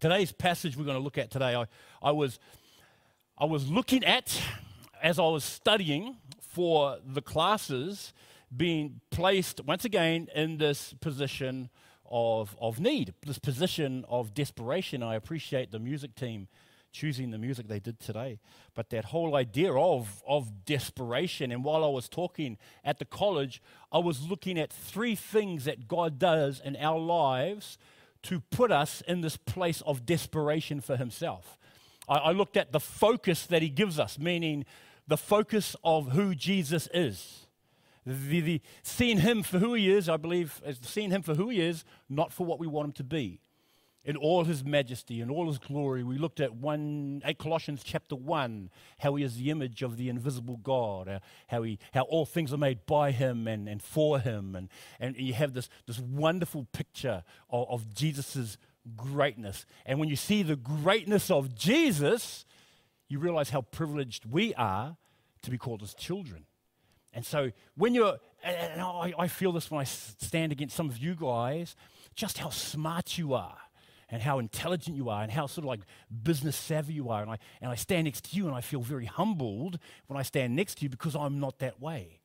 Today's passage we're going to look at today, I, I, was, I was looking at as I was studying for the classes being placed once again in this position of, of need, this position of desperation. I appreciate the music team choosing the music they did today. But that whole idea of, of desperation, and while I was talking at the college, I was looking at three things that God does in our lives to put us in this place of desperation for Himself. I, I looked at the focus that He gives us, meaning the focus of who Jesus is. The, the, seeing him for who he is, I believe, is seeing him for who he is, not for what we want him to be in all his majesty and all his glory. We looked at one, at Colossians chapter 1, how he is the image of the invisible God, uh, how, he, how all things are made by him and, and for him. And, and you have this, this wonderful picture of, of Jesus' greatness. And when you see the greatness of Jesus, you realize how privileged we are to be called his children. And so when you're, and I feel this when I stand against some of you guys, just how smart you are and how intelligent you are and how sort of like business savvy you are. And I, and I stand next to you and I feel very humbled when I stand next to you because I'm not that way.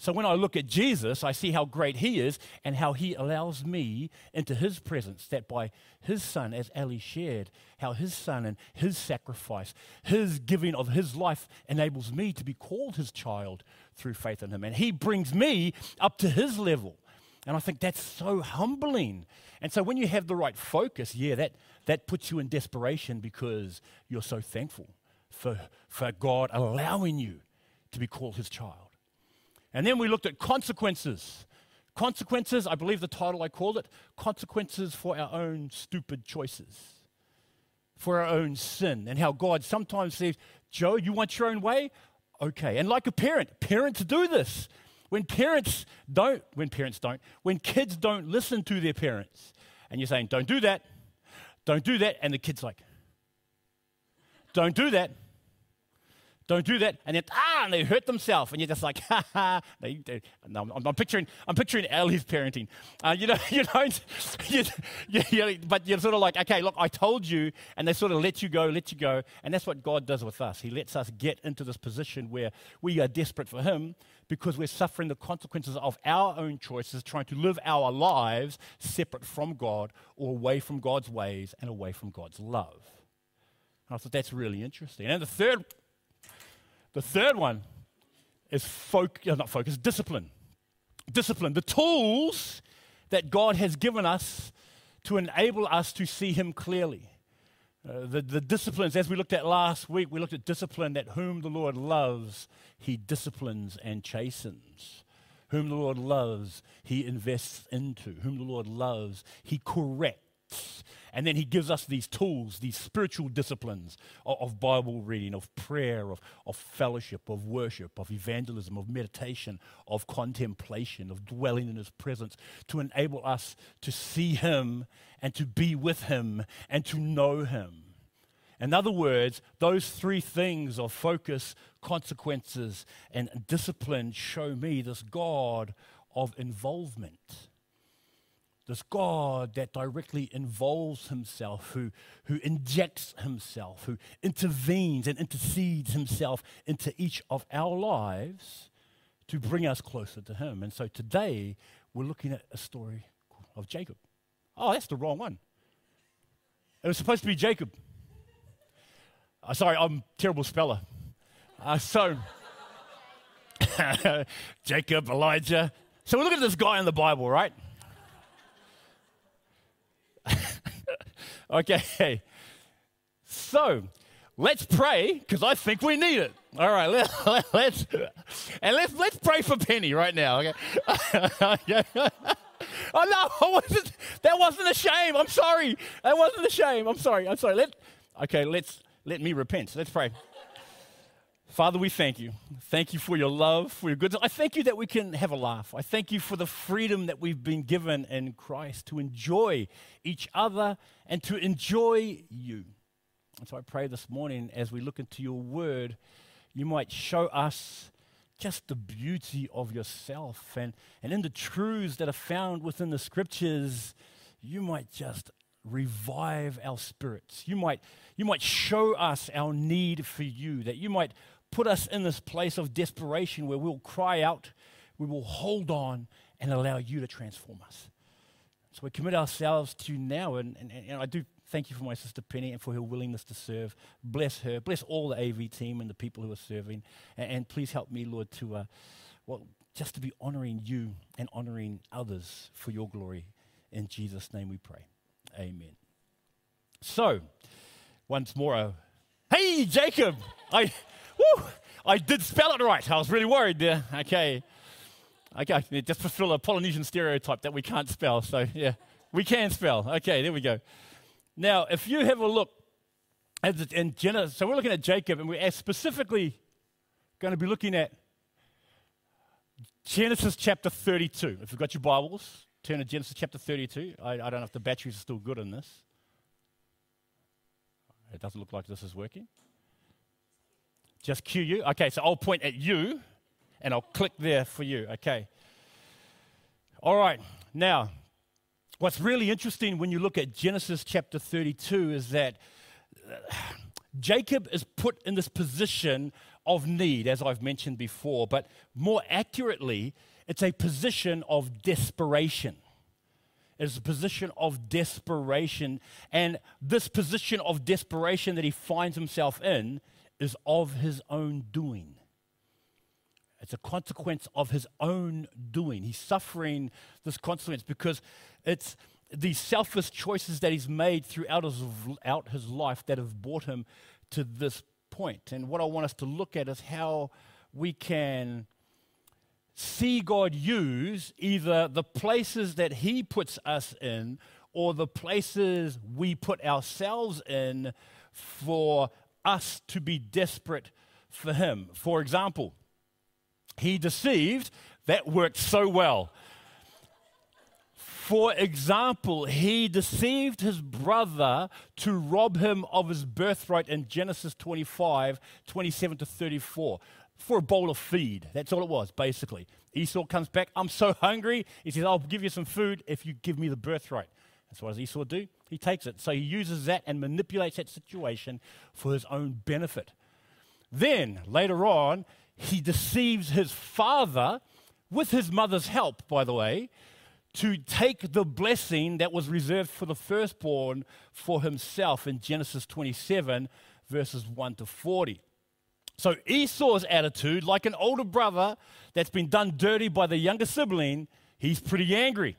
So when I look at Jesus, I see how great he is and how he allows me into his presence, that by his son, as Ali shared, how his son and his sacrifice, his giving of his life enables me to be called his child through faith in him. And he brings me up to his level. And I think that's so humbling. And so when you have the right focus, yeah, that, that puts you in desperation because you're so thankful for, for God allowing you to be called his child. And then we looked at consequences. Consequences, I believe the title I called it, consequences for our own stupid choices, for our own sin, and how God sometimes says, Joe, you want your own way? Okay. And like a parent, parents do this. When parents don't, when parents don't, when kids don't listen to their parents, and you're saying, don't do that, don't do that, and the kid's like, don't do that, don't do that, and then ah, and they hurt themselves, and you're just like, ha ha. They, they, I'm, I'm, picturing, I'm picturing Ellie's parenting. Uh, you know, you don't, you, you, you, but you're sort of like, okay, look, I told you, and they sort of let you go, let you go, and that's what God does with us. He lets us get into this position where we are desperate for Him because we're suffering the consequences of our own choices, trying to live our lives separate from God or away from God's ways and away from God's love. I thought that's really interesting. And the third the third one is focus, uh, not focus, discipline. Discipline, the tools that God has given us to enable us to see Him clearly. Uh, the, the disciplines, as we looked at last week, we looked at discipline that whom the Lord loves, He disciplines and chastens. Whom the Lord loves, He invests into. Whom the Lord loves, He corrects. And then he gives us these tools, these spiritual disciplines of, of, Bible reading, of prayer, of, of fellowship, of worship, of evangelism, of meditation, of contemplation, of dwelling in his presence to enable us to see him and to be with him and to know him. In other words, those three things of focus, consequences, and discipline show me this God of involvement this God that directly involves himself, who, who injects himself, who intervenes and intercedes himself into each of our lives to bring us closer to him. And so today we're looking at a story of Jacob. Oh, that's the wrong one. It was supposed to be Jacob. Uh, sorry, I'm terrible speller. Uh, so, Jacob, Elijah. So we look at this guy in the Bible, right? Okay. So let's pray because I think we need it. All right, let, us let, and let's let's pray for Penny right now. Okay. oh no, wasn't, that wasn't a shame. I'm sorry. That wasn't a shame. I'm sorry. I'm sorry. Let okay. Let's let me repent. Let's pray. Father, we thank you. Thank you for your love, for your goodness. I thank you that we can have a laugh. I thank you for the freedom that we've been given in Christ to enjoy each other and to enjoy you. And so I pray this morning as we look into your word, you might show us just the beauty of yourself and, and in the truths that are found within the scriptures, you might just revive our spirits. You might, you might show us our need for you, that you might put us in this place of desperation where we'll cry out, we will hold on, and allow you to transform us. So we commit ourselves to now, and, and, and I do thank you for my sister Penny and for her willingness to serve. Bless her. Bless all the AV team and the people who are serving. And, and please help me, Lord, to uh, well, just to be honoring you and honoring others for your glory. In Jesus' name we pray. Amen. So, once more, uh, hey, Jacob! I, woo, I did spell it right. I was really worried there. Okay. Okay, just fulfill a Polynesian stereotype that we can't spell. So, yeah, we can spell. Okay, there we go. Now, if you have a look at in Genesis, so we're looking at Jacob, and we're specifically going to be looking at Genesis chapter 32. If you've got your Bibles, turn to Genesis chapter 32. I, I don't know if the batteries are still good in this. It doesn't look like this is working. Just cue you. Okay, so I'll point at you and I'll click there for you. Okay. All right. Now, what's really interesting when you look at Genesis chapter 32 is that uh, Jacob is put in this position of need, as I've mentioned before, but more accurately, it's a position of desperation. It's a position of desperation. And this position of desperation that he finds himself in is of his own doing. It's a consequence of his own doing. He's suffering this consequence because it's the selfish choices that he's made throughout his, out his life that have brought him to this point. And what I want us to look at is how we can see God use either the places that He puts us in or the places we put ourselves in for us to be desperate for Him. For example, He deceived, that worked so well. For example, he deceived his brother to rob him of his birthright in Genesis 25, 27 to 34 for a bowl of feed. That's all it was, basically. Esau comes back, I'm so hungry. He says, I'll give you some food if you give me the birthright. That's what does Esau do? He takes it. So he uses that and manipulates that situation for his own benefit. Then, later on, he deceives his father, with his mother's help, by the way, to take the blessing that was reserved for the firstborn for himself in Genesis 27, verses 1 to 40. So Esau's attitude, like an older brother that's been done dirty by the younger sibling, he's pretty angry.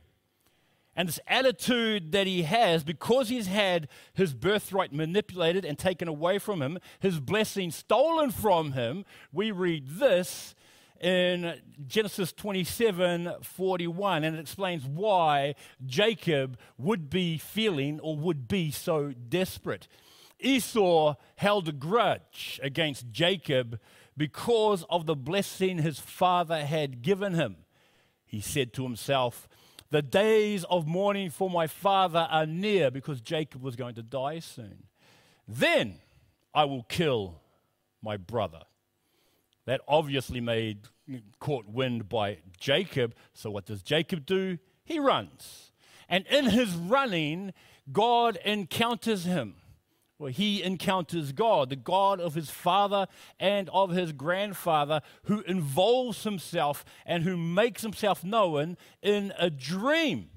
And this attitude that he has, because he's had his birthright manipulated and taken away from him, his blessing stolen from him, we read this in Genesis 27 41, and it explains why Jacob would be feeling or would be so desperate. Esau held a grudge against Jacob because of the blessing his father had given him. He said to himself, The days of mourning for my father are near because Jacob was going to die soon. Then I will kill my brother. That obviously made caught wind by Jacob. So what does Jacob do? He runs. And in his running, God encounters him. He encounters God, the God of his father and of his grandfather, who involves himself and who makes himself known in a dream.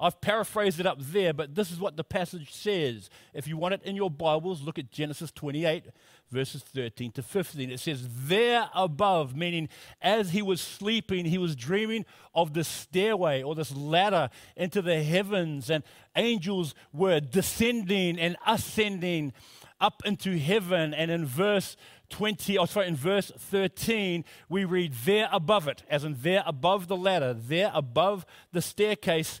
I've paraphrased it up there, but this is what the passage says. If you want it in your Bibles, look at Genesis 28, verses 13 to 15. It says, There above, meaning as he was sleeping, he was dreaming of this stairway or this ladder into the heavens, and angels were descending and ascending up into heaven. And in verse 20, oh, sorry, in verse 13, we read, There above it, as in there above the ladder, there above the staircase,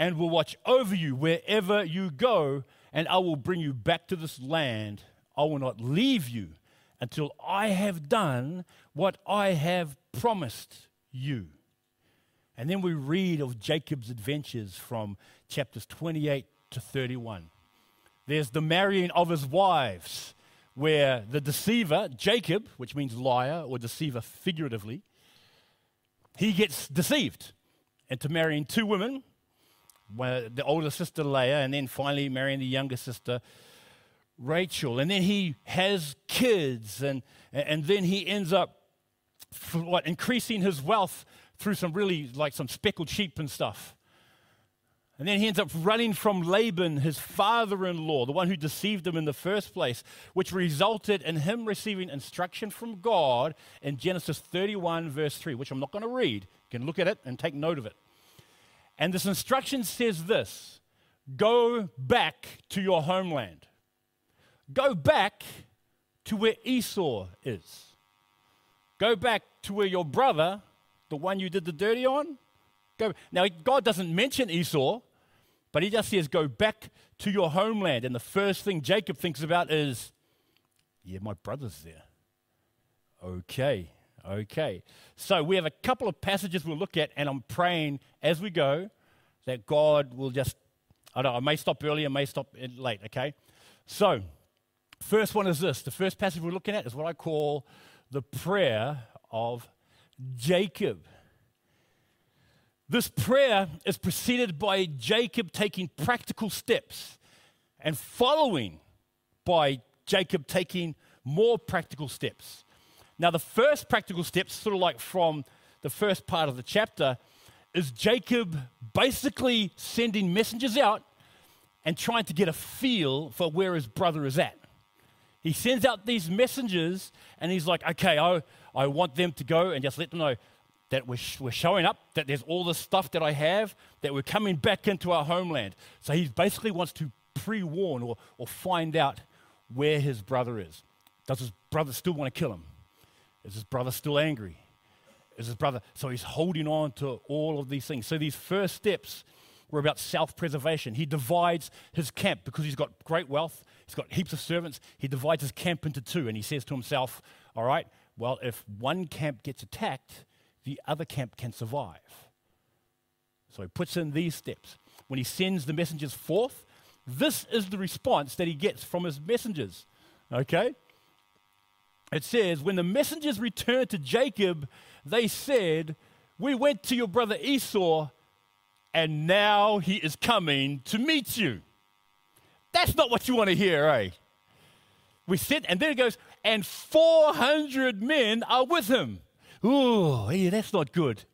and will watch over you wherever you go, and I will bring you back to this land. I will not leave you until I have done what I have promised you. And then we read of Jacob's adventures from chapters 28 to 31. There's the marrying of his wives, where the deceiver, Jacob, which means liar or deceiver figuratively, he gets deceived into marrying two women, the older sister Leah, and then finally marrying the younger sister Rachel. And then he has kids, and, and then he ends up what, increasing his wealth through some really like some speckled sheep and stuff. And then he ends up running from Laban, his father in law, the one who deceived him in the first place, which resulted in him receiving instruction from God in Genesis 31, verse 3, which I'm not going to read. You can look at it and take note of it. And this instruction says this Go back to your homeland. Go back to where Esau is. Go back to where your brother, the one you did the dirty on, go. Now, God doesn't mention Esau, but he just says, Go back to your homeland. And the first thing Jacob thinks about is, Yeah, my brother's there. Okay, okay. So we have a couple of passages we'll look at, and I'm praying as we go that God will just, I don't know, I may stop early, I may stop late, okay? So, first one is this. The first passage we're looking at is what I call the prayer of Jacob. This prayer is preceded by Jacob taking practical steps and following by Jacob taking more practical steps. Now, the first practical step, sort of like from the first part of the chapter, is Jacob basically sending messengers out and trying to get a feel for where his brother is at. He sends out these messengers and he's like, okay, I, I want them to go and just let them know that we're, sh- we're showing up, that there's all the stuff that I have, that we're coming back into our homeland. So he basically wants to pre warn or, or find out where his brother is. Does his brother still want to kill him? Is his brother still angry? Is his brother? So he's holding on to all of these things. So these first steps were about self preservation. He divides his camp because he's got great wealth, he's got heaps of servants. He divides his camp into two and he says to himself, All right, well, if one camp gets attacked, the other camp can survive. So he puts in these steps. When he sends the messengers forth, this is the response that he gets from his messengers. Okay? It says, When the messengers returned to Jacob, they said, We went to your brother Esau, and now he is coming to meet you. That's not what you want to hear, eh? We sit, and then it goes, and 400 men are with him. Ooh, hey, that's not good.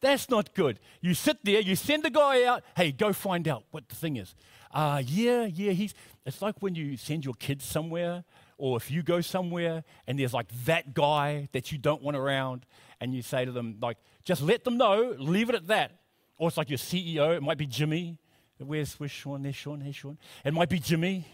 That's not good. You sit there, you send the guy out, hey, go find out what the thing is. Uh, yeah, yeah, he's, it's like when you send your kids somewhere, or if you go somewhere and there's like that guy that you don't want around, and you say to them, like, just let them know, leave it at that. Or it's like your CEO, it might be Jimmy. Where's, where's Sean? There's Sean, hey, Sean. It might be Jimmy.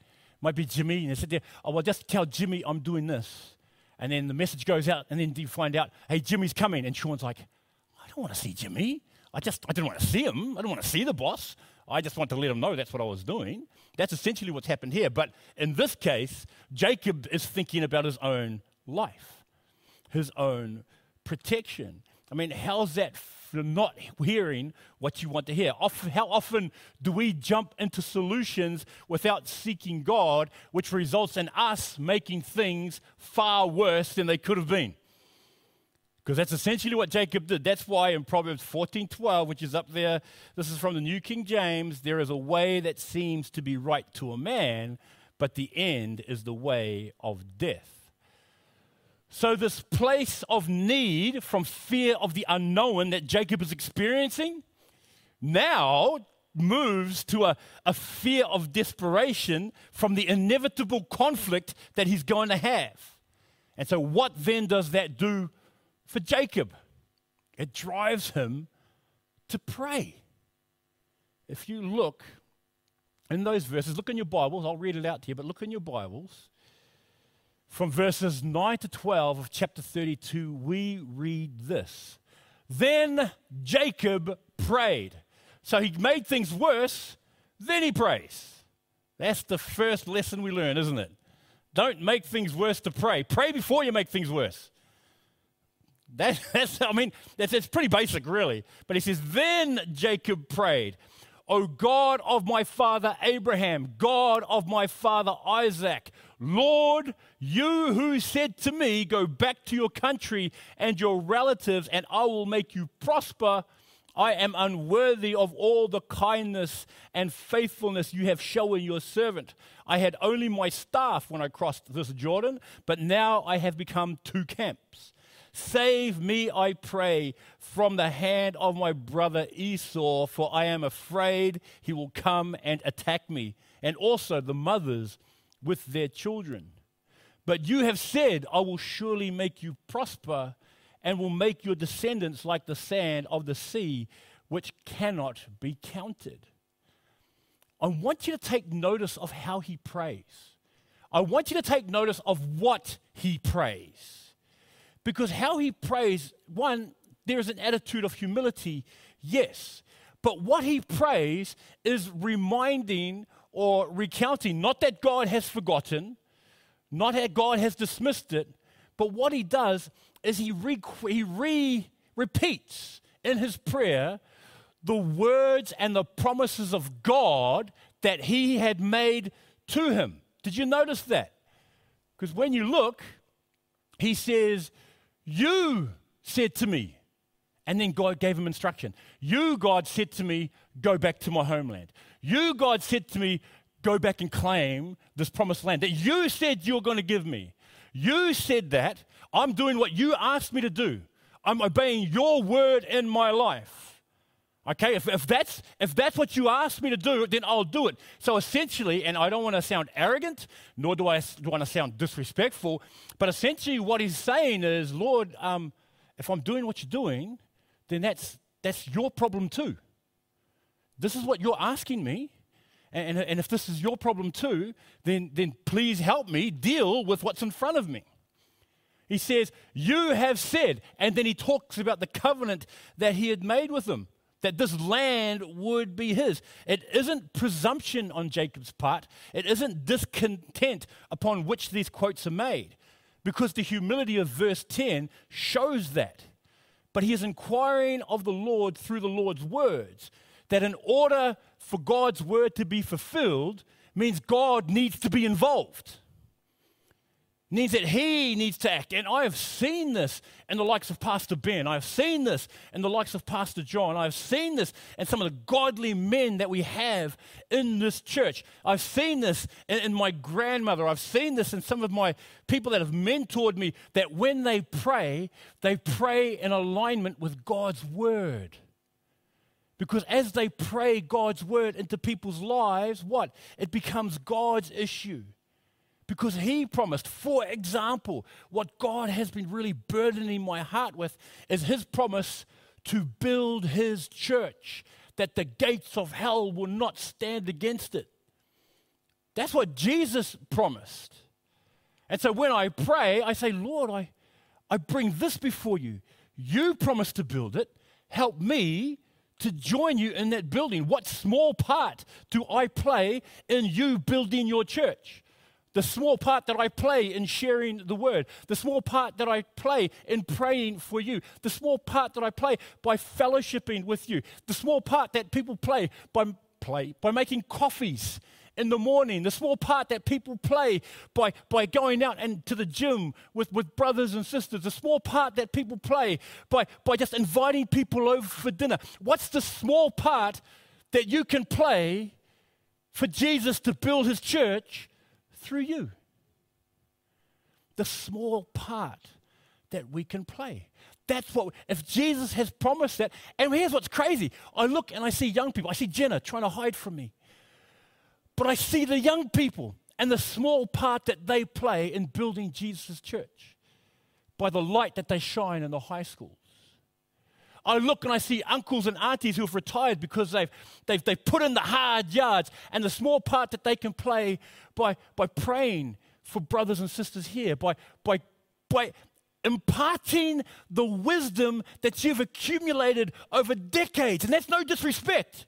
It might be Jimmy. And they sit there, oh, well, just tell Jimmy I'm doing this. And then the message goes out, and then you find out, hey, Jimmy's coming. And Sean's like, I don't want to see Jimmy. I just, I didn't want to see him. I don't want to see the boss. I just want to let him know that's what I was doing. That's essentially what's happened here. But in this case, Jacob is thinking about his own life, his own protection. I mean, how's that for not hearing what you want to hear? How often do we jump into solutions without seeking God, which results in us making things far worse than they could have been? Because that's essentially what Jacob did. That's why in Proverbs 14:12, which is up there, this is from the New King James, there is a way that seems to be right to a man, but the end is the way of death. So, this place of need from fear of the unknown that Jacob is experiencing now moves to a, a fear of desperation from the inevitable conflict that he's going to have. And so, what then does that do for Jacob? It drives him to pray. If you look in those verses, look in your Bibles, I'll read it out to you, but look in your Bibles from verses 9 to 12 of chapter 32, we read this. Then Jacob prayed. So he made things worse, then he prays. That's the first lesson we learn, isn't it? Don't make things worse to pray. Pray before you make things worse. That, that's, I mean, that's, that's pretty basic, really. But he says, Then Jacob prayed, O God of my father Abraham, God of my father Isaac, Lord, you who said to me, Go back to your country and your relatives, and I will make you prosper. I am unworthy of all the kindness and faithfulness you have shown your servant. I had only my staff when I crossed this Jordan, but now I have become two camps. Save me, I pray, from the hand of my brother Esau, for I am afraid he will come and attack me, and also the mothers with their children. But you have said, I will surely make you prosper and will make your descendants like the sand of the sea, which cannot be counted. I want you to take notice of how he prays. I want you to take notice of what he prays. Because how he prays, one, there is an attitude of humility, yes. But what he prays is reminding or recounting, not that God has forgotten, not that God has dismissed it, but what he does is he, re, he re, repeats in his prayer the words and the promises of God that he had made to him. Did you notice that? Because when you look, he says, you said to me, and then God gave him instruction. You, God, said to me, go back to my homeland. You, God, said to me, go back and claim this promised land that you said you're going to give me. You said that. I'm doing what you asked me to do. I'm obeying your word in my life. Okay, if, if, that's, if that's what you ask me to do, then I'll do it. So essentially, and I don't want to sound arrogant, nor do I want to sound disrespectful, but essentially what he's saying is, Lord, um, if I'm doing what you're doing, then that's, that's your problem too. This is what you're asking me. And, and, and if this is your problem too, then, then please help me deal with what's in front of me. He says, You have said, and then he talks about the covenant that he had made with them that this land would be his. It isn't presumption on Jacob's part, it isn't discontent upon which these quotes are made, because the humility of verse 10 shows that. But he is inquiring of the Lord through the Lord's words, that in order for God's word to be fulfilled, means God needs to be involved means that he needs to act. And I have seen this in the likes of Pastor Ben. I've seen this in the likes of Pastor John. I've seen this in some of the godly men that we have in this church. I've seen this in, in my grandmother. I've seen this in some of my people that have mentored me that when they pray, they pray in alignment with God's word. Because as they pray God's word into people's lives, what? It becomes God's issue because he promised. For example, what God has been really burdening my heart with is his promise to build his church, that the gates of hell will not stand against it. That's what Jesus promised. And so when I pray, I say, Lord, I, I bring this before you. You promised to build it. Help me to join you in that building. What small part do I play in you building your church? The small part that I play in sharing the word, the small part that I play in praying for you, the small part that I play by fellowshipping with you, the small part that people play by play by making coffees in the morning, the small part that people play by, by going out and to the gym with, with brothers and sisters, the small part that people play by, by just inviting people over for dinner. What's the small part that you can play for Jesus to build his church through you. The small part that we can play. That's what, if Jesus has promised that, and here's what's crazy. I look and I see young people. I see Jenna trying to hide from me. But I see the young people and the small part that they play in building Jesus' church by the light that they shine in the high schools. I look and I see uncles and aunties who have retired because they've, they've, they've put in the hard yards and the small part that they can play by, by praying for brothers and sisters here, by, by, by imparting the wisdom that you've accumulated over decades. And that's no disrespect.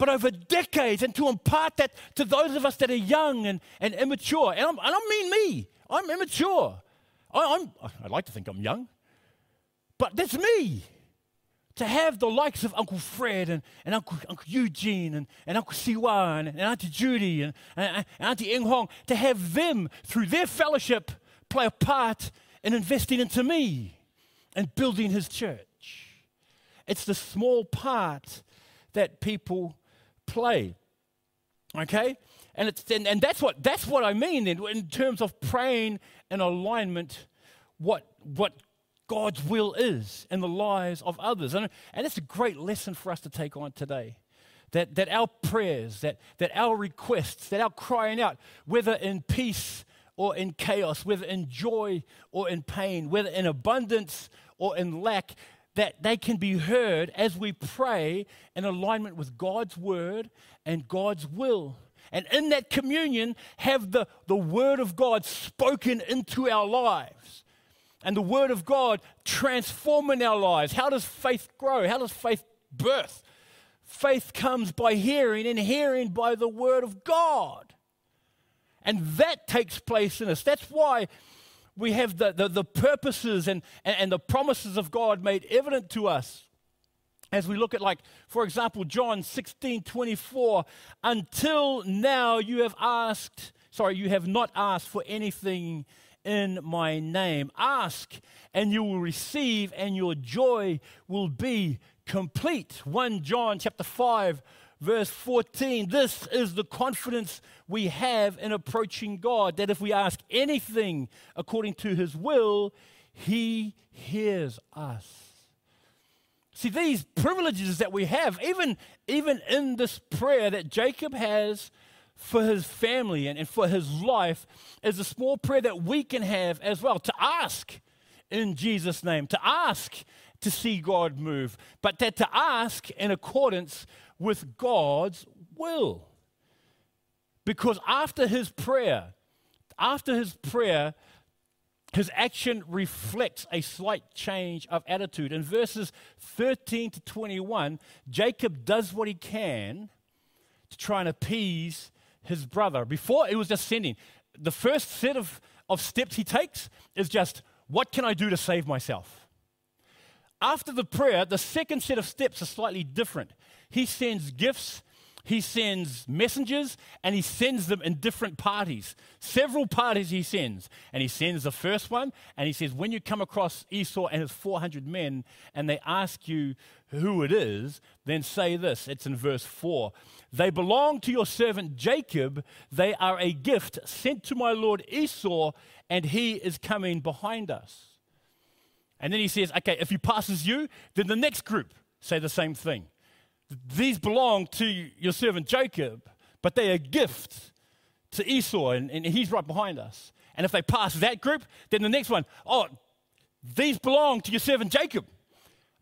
but over decades, and to impart that to those of us that are young and, and immature. And, I'm, and I mean me, I'm immature. I, I'm, I'd like to think I'm young, but that's me. To have the likes of Uncle Fred and, and Uncle, Uncle Eugene and, and Uncle Siwa and, and Auntie Judy and, and, and Auntie Ing Hong, to have them, through their fellowship, play a part in investing into me and building his church. It's the small part that people play. Okay? And, it's, and, and that's, what, that's what I mean then in terms of praying in alignment what, what God's will is in the lives of others. And, and it's a great lesson for us to take on today. That, that our prayers, that, that our requests, that our crying out, whether in peace or in chaos, whether in joy or in pain, whether in abundance or in lack, that they can be heard as we pray in alignment with God's word and God's will. And in that communion, have the, the word of God spoken into our lives. And the word of God transforming our lives. How does faith grow? How does faith birth? Faith comes by hearing, and hearing by the word of God. And that takes place in us. That's why we have the, the, the purposes and, and, and the promises of God made evident to us as we look at like for example john 16 24 until now you have asked sorry you have not asked for anything in my name ask and you will receive and your joy will be complete 1 john chapter 5 verse 14. This is the confidence we have in approaching God that if we ask anything according to his will, he hears us. See, these privileges that we have, even, even in this prayer that Jacob has for his family and, and for his life, is a small prayer that we can have as well to ask in Jesus' name, to ask to see God move, but that to ask in accordance with God's will. Because after his prayer, after his prayer, his action reflects a slight change of attitude. In verses 13 to 21, Jacob does what he can to try and appease his brother. Before it was just sending. The first set of, of steps he takes is just, what can I do to save myself? After the prayer, the second set of steps are slightly different. He sends gifts, he sends messengers, and he sends them in different parties. Several parties he sends. And he sends the first one, and he says, When you come across Esau and his 400 men, and they ask you who it is, then say this. It's in verse 4. They belong to your servant Jacob. They are a gift sent to my lord Esau, and he is coming behind us. And then he says, Okay, if he passes you, then the next group say the same thing. These belong to your servant Jacob, but they are gifts to Esau, and, and he's right behind us. And if they pass that group, then the next one, oh, these belong to your servant Jacob.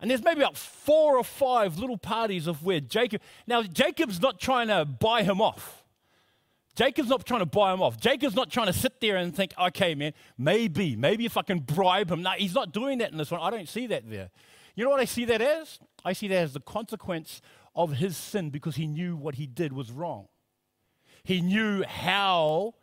And there's maybe about four or five little parties of where Jacob. Now, Jacob's not trying to buy him off. Jacob's not trying to buy him off. Jacob's not trying to sit there and think, okay, man, maybe, maybe if I can bribe him. No, he's not doing that in this one. I don't see that there. You know what I see that as? I see that as the consequence of his sin because he knew what he did was wrong. He knew how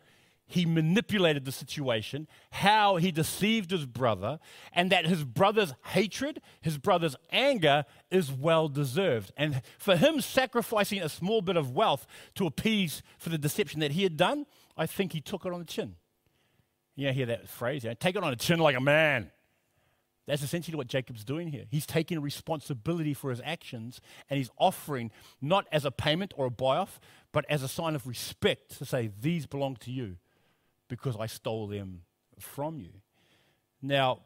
he manipulated the situation, how he deceived his brother, and that his brother's hatred, his brother's anger is well deserved. And for him sacrificing a small bit of wealth to appease for the deception that he had done, I think he took it on the chin. You know, hear that phrase, you know, take it on the chin like a man. That's essentially what Jacob's doing here. He's taking responsibility for his actions and he's offering not as a payment or a buy off, but as a sign of respect to say, These belong to you because I stole them from you. Now,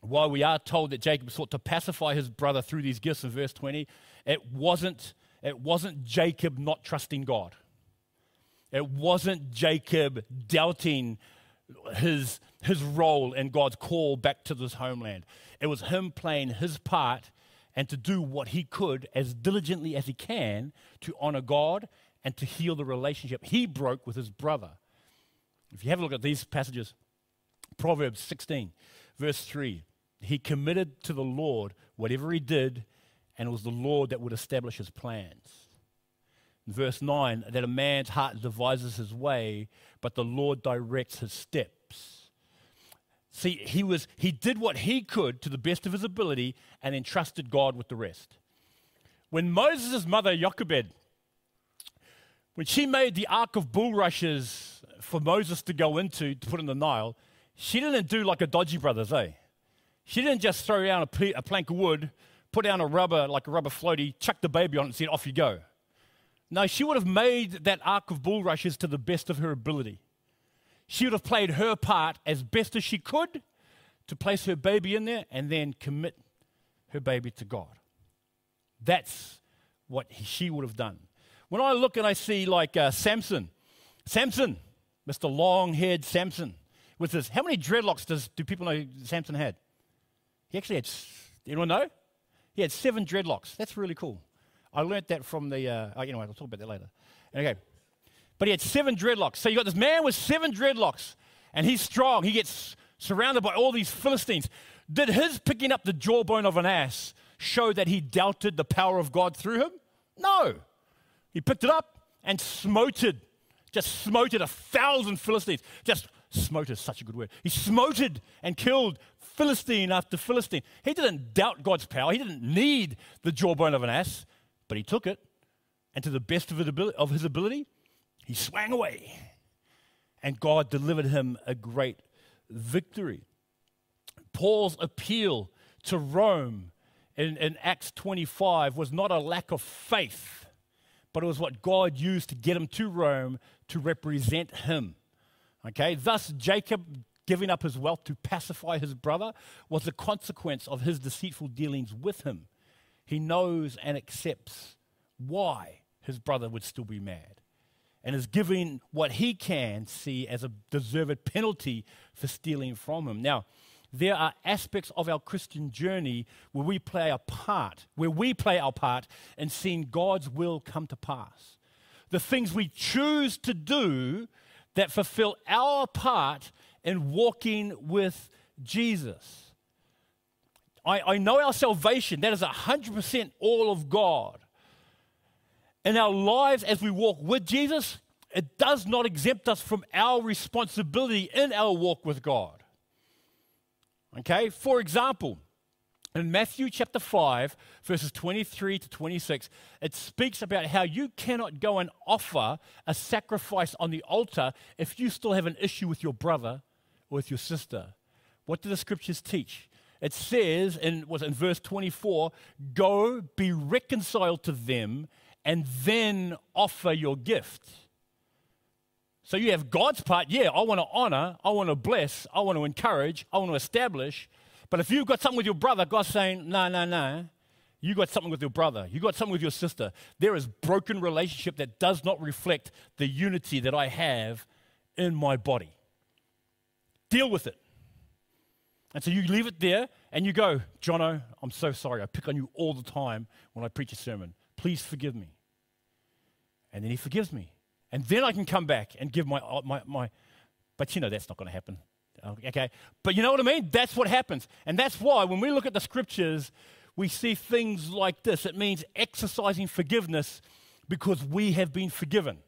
while we are told that Jacob sought to pacify his brother through these gifts in verse 20, it wasn't, it wasn't Jacob not trusting God. It wasn't Jacob doubting his, his role in God's call back to this homeland. It was him playing his part and to do what he could as diligently as he can to honor God and to heal the relationship he broke with his brother. If you have a look at these passages, Proverbs 16, verse 3, he committed to the Lord whatever he did, and it was the Lord that would establish his plans. Verse 9, that a man's heart devises his way, but the Lord directs his steps. See, he, was, he did what he could to the best of his ability and entrusted God with the rest. When Moses' mother, Jochebed, when she made the ark of bulrushes for Moses to go into to put in the Nile, she didn't do like a dodgy brothers, eh? She didn't just throw down a, p- a plank of wood, put down a rubber, like a rubber floaty, chuck the baby on it and said, off you go. No, she would have made that ark of bulrushes to the best of her ability. She would have played her part as best as she could to place her baby in there and then commit her baby to God. That's what she would have done. When I look and I see like uh, Samson, Samson, Mr. Long haired Samson, with his, how many dreadlocks does, do people know Samson had? He actually had, anyone know? He had seven dreadlocks. That's really cool. I learnt that from the, uh, oh, anyway, I'll talk about that later. Okay. But he had seven dreadlocks. So you got this man with seven dreadlocks, and he's strong. He gets surrounded by all these Philistines. Did his picking up the jawbone of an ass show that he doubted the power of God through him? No. He picked it up and smoted, just smoted a thousand Philistines. Just smote is such a good word. He smoted and killed Philistine after Philistine. He didn't doubt God's power. He didn't need the jawbone of an ass, but he took it, and to the best of his ability, he swang away. And God delivered him a great victory. Paul's appeal to Rome in, in Acts 25 was not a lack of faith, but it was what God used to get him to Rome to represent him. Okay, thus Jacob giving up his wealth to pacify his brother was the consequence of his deceitful dealings with him. He knows and accepts why his brother would still be mad and is giving what he can see as a deserved penalty for stealing from him. Now, there are aspects of our Christian journey where we play a part, where we play our part in seeing God's will come to pass. The things we choose to do that fulfill our part in walking with Jesus. I, I know our salvation, that is 100% all of God. In our lives as we walk with Jesus, it does not exempt us from our responsibility in our walk with God. Okay, for example, in Matthew chapter 5, verses 23 to 26, it speaks about how you cannot go and offer a sacrifice on the altar if you still have an issue with your brother or with your sister. What do the scriptures teach? It says in, was in verse 24, go be reconciled to them and then offer your gift. So you have God's part. Yeah, I want to honor, I want to bless, I want to encourage, I want to establish. But if you've got something with your brother, God's saying, no, no, no. You got something with your brother. You got something with your sister. There is broken relationship that does not reflect the unity that I have in my body. Deal with it. And so you leave it there and you go, Jono, I'm so sorry. I pick on you all the time when I preach a sermon. Please forgive me. And then he forgives me. And then I can come back and give my, uh, my, my but you know that's not going to happen. Okay? But you know what I mean? That's what happens. And that's why when we look at the scriptures, we see things like this. It means exercising forgiveness because we have been forgiven.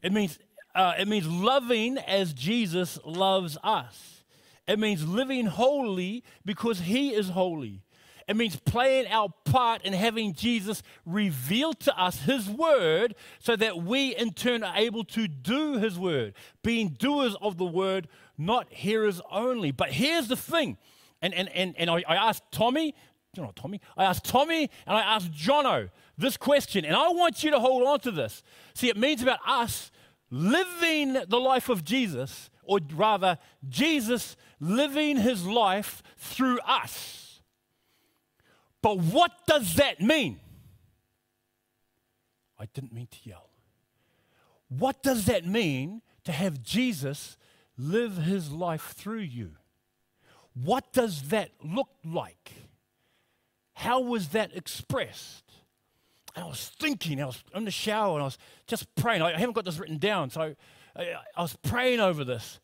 It means, uh, it means loving as Jesus loves us. It means living holy because he is holy. It means playing our part in having Jesus reveal to us His Word so that we in turn are able to do His Word, being doers of the Word, not hearers only. But here's the thing, and, and, and, and I, I asked Tommy, you know Tommy, I asked Tommy and I asked Jono this question, and I want you to hold on to this. See, it means about us living the life of Jesus, or rather, Jesus living his life through us. But what does that mean? I didn't mean to yell. What does that mean to have Jesus live his life through you? What does that look like? How was that expressed? I was thinking, I was in the shower and I was just praying. I haven't got this written down, so I, I was praying over this.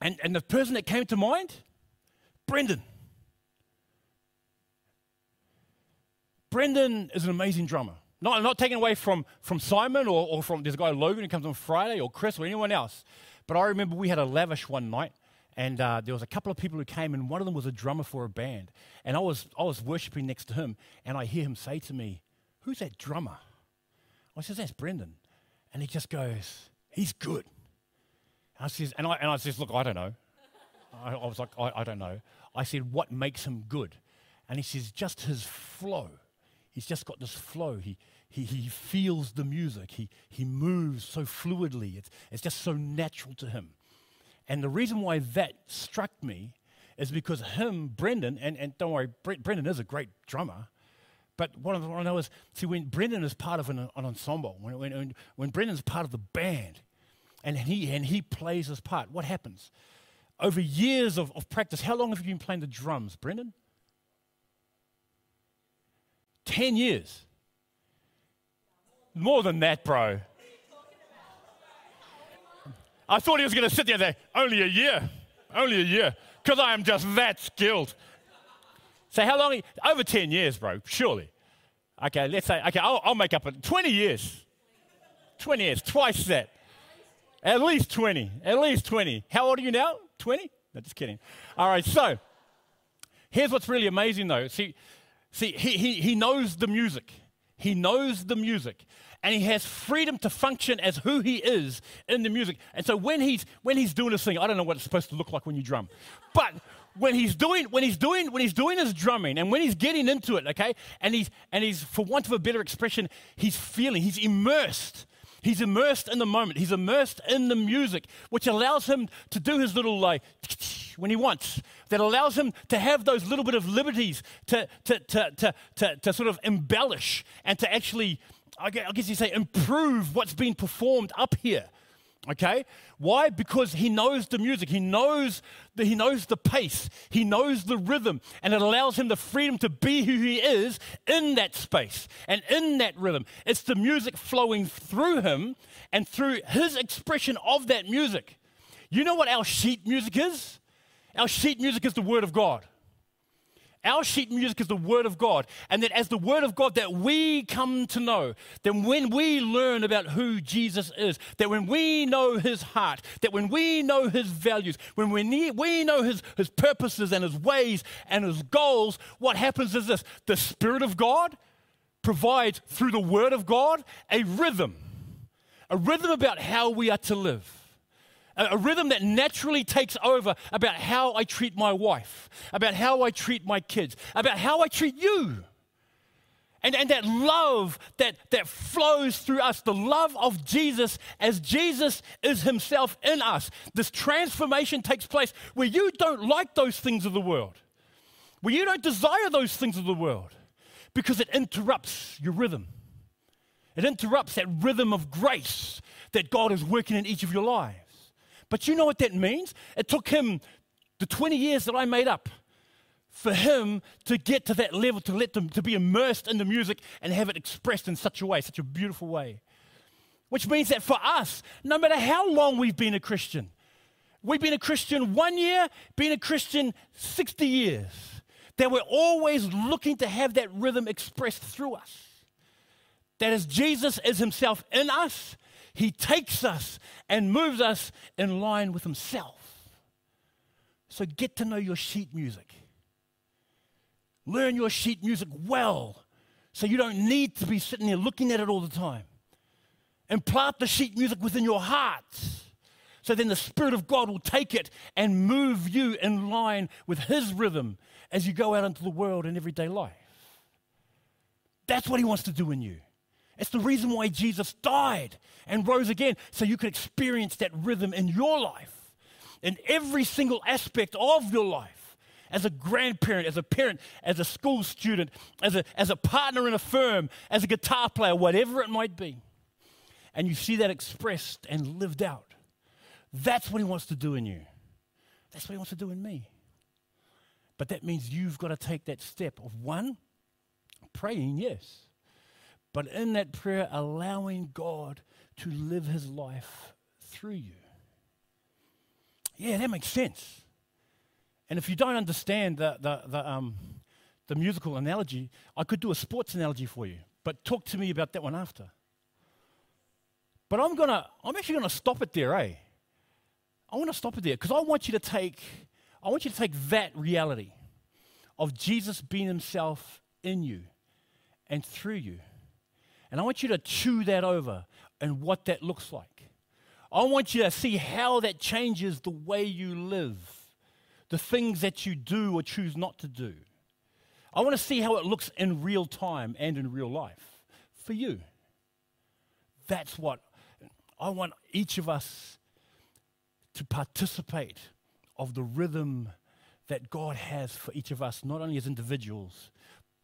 And, and the person that came to mind, Brendan. Brendan is an amazing drummer. Not, not taken away from, from Simon or, or from this guy Logan who comes on Friday or Chris or anyone else. But I remember we had a lavish one night and uh, there was a couple of people who came, and one of them was a drummer for a band. And I was, I was worshiping next to him, and I hear him say to me, Who's that drummer? I says, That's Brendan. And he just goes, He's good. I says, and I, and I says, Look, I don't know. I, I was like, I, I don't know. I said, What makes him good? And he says, Just his flow. He's just got this flow. He, he, he feels the music. He, he moves so fluidly. It's, it's just so natural to him. And the reason why that struck me is because him, Brendan, and, and don't worry, Brendan is a great drummer. But what I want to know is, see, when Brendan is part of an, an ensemble, when, when, when Brendan's part of the band, and he, and he plays his part, what happens? Over years of, of practice, how long have you been playing the drums, Brendan? 10 years. More than that, bro. I thought he was going to sit there there, only a year, only a year, because I am just that skilled. So how long? Over 10 years, bro, surely. Okay, let's say, okay, I'll, I'll make up it. 20 years. 20 years, twice that. At least 20, at least 20. How old are you now? 20? No, just kidding. All right, so here's what's really amazing though. See, see he, he, he knows the music. He knows the music and he has freedom to function as who he is in the music. And so when he's when he's doing this thing, I don't know what it's supposed to look like when you drum, but when he's doing when he's doing when he's doing his drumming and when he's getting into it, okay, and he's and he's for want of a better expression, he's feeling, he's immersed. He's immersed in the moment. He's immersed in the music, which allows him to do his little like when he wants. That allows him to have those little bit of liberties to to to to to, to sort of embellish and to actually I guess you say, improve what's being performed up here. Okay? Why? Because he knows the music. He knows the, he knows the pace. He knows the rhythm. And it allows him the freedom to be who he is in that space and in that rhythm. It's the music flowing through him and through his expression of that music. You know what our sheet music is? Our sheet music is the Word of God. Our sheet music is the Word of God. And that as the Word of God that we come to know, then when we learn about who Jesus is, that when we know His heart, that when we know His values, when we, we know his, his purposes and His ways and His goals, what happens is this the Spirit of God provides through the Word of God a rhythm, a rhythm about how we are to live a, rhythm that naturally takes over about how I treat my wife, about how I treat my kids, about how I treat you. And, and that love that, that flows through us, the love of Jesus as Jesus is himself in us. This transformation takes place where you don't like those things of the world, where you don't desire those things of the world, because it interrupts your rhythm. It interrupts that rhythm of grace that God is working in each of your lives. But you know what that means? It took him the 20 years that I made up for him to get to that level, to let them to be immersed in the music and have it expressed in such a way, such a beautiful way. Which means that for us, no matter how long we've been a Christian, we've been a Christian one year, been a Christian 60 years, that we're always looking to have that rhythm expressed through us. That as Jesus is himself in us, he takes us and moves us in line with Himself. So get to know your sheet music. Learn your sheet music well so you don't need to be sitting there looking at it all the time. Implant the sheet music within your heart. So then the Spirit of God will take it and move you in line with His rhythm as you go out into the world in everyday life. That's what He wants to do in you. It's the reason why Jesus died and rose again, so you could experience that rhythm in your life, in every single aspect of your life. As a grandparent, as a parent, as a school student, as a, as a partner in a firm, as a guitar player, whatever it might be. And you see that expressed and lived out. That's what he wants to do in you. That's what he wants to do in me. But that means you've got to take that step of one, praying, yes but in that prayer, allowing God to live his life through you. Yeah, that makes sense. And if you don't understand the, the, the, um, the musical analogy, I could do a sports analogy for you. but talk to me about that one after. But I'm gonna, I'm actually gonna stop it there, eh? I want to stop it there because I want you to take, I want you to take that reality of Jesus being Himself in you and through you, and I want you to chew that over and what that looks like. I want you to see how that changes the way you live, the things that you do or choose not to do. I want to see how it looks in real time and in real life for you. That's what I want each of us to participate of the rhythm that God has for each of us, not only as individuals,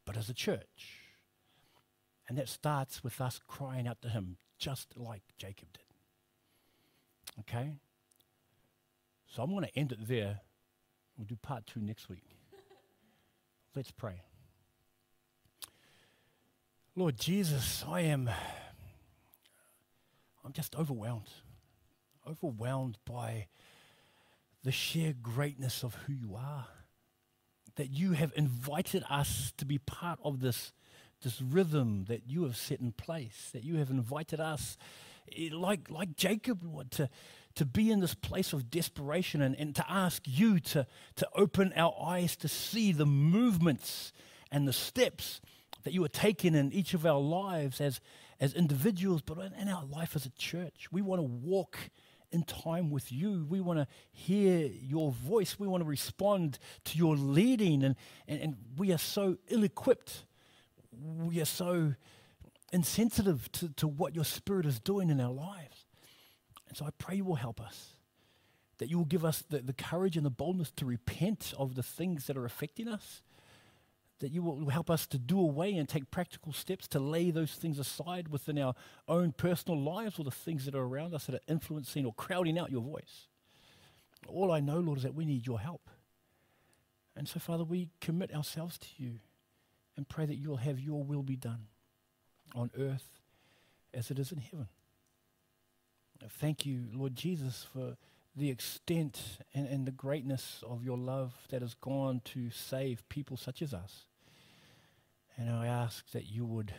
but as a church. And that starts with us crying out to Him, just like Jacob did. Okay? So I'm going to end it there. We'll do part two next week. Let's pray. Lord Jesus, I am I'm just overwhelmed. Overwhelmed by the sheer greatness of who you are. That you have invited us to be part of this, this rhythm that you have set in place. That you have invited us, eh, like, like Jacob, to, to be in this place of desperation and, and to ask you to, to open our eyes to see the movements and the steps that you are taking in each of our lives as, as individuals, but in our life as a church. We want to walk in time with you. We want to hear your voice. We want to respond to your leading. And, and, and we are so ill equipped. We are so insensitive to, to what your spirit is doing in our lives. And so I pray you will help us, that you will give us the, the courage and the boldness to repent of the things that are affecting us that you will help us to do away and take practical steps to lay those things aside within our own personal lives or the things that are around us that are influencing or crowding out your voice. All I know, Lord, is that we need your help. And so, Father, we commit ourselves to you and pray that you'll have your will be done on earth as it is in heaven. Thank you, Lord Jesus, for the extent and, and the greatness of your love that has gone to save people such as us. And I ask that you would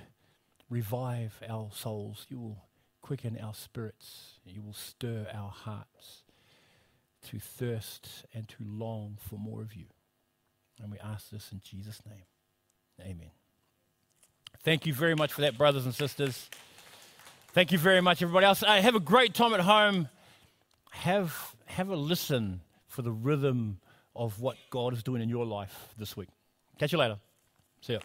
revive our souls, you will quicken our spirits, you will stir our hearts to thirst and to long for more of you. And we ask this in Jesus' name. Amen. Thank you very much for that, brothers and sisters. Thank you very much, everybody else. Uh, have a great time at home. Have, have a listen for the rhythm of what God is doing in your life this week. Catch you later. See ya.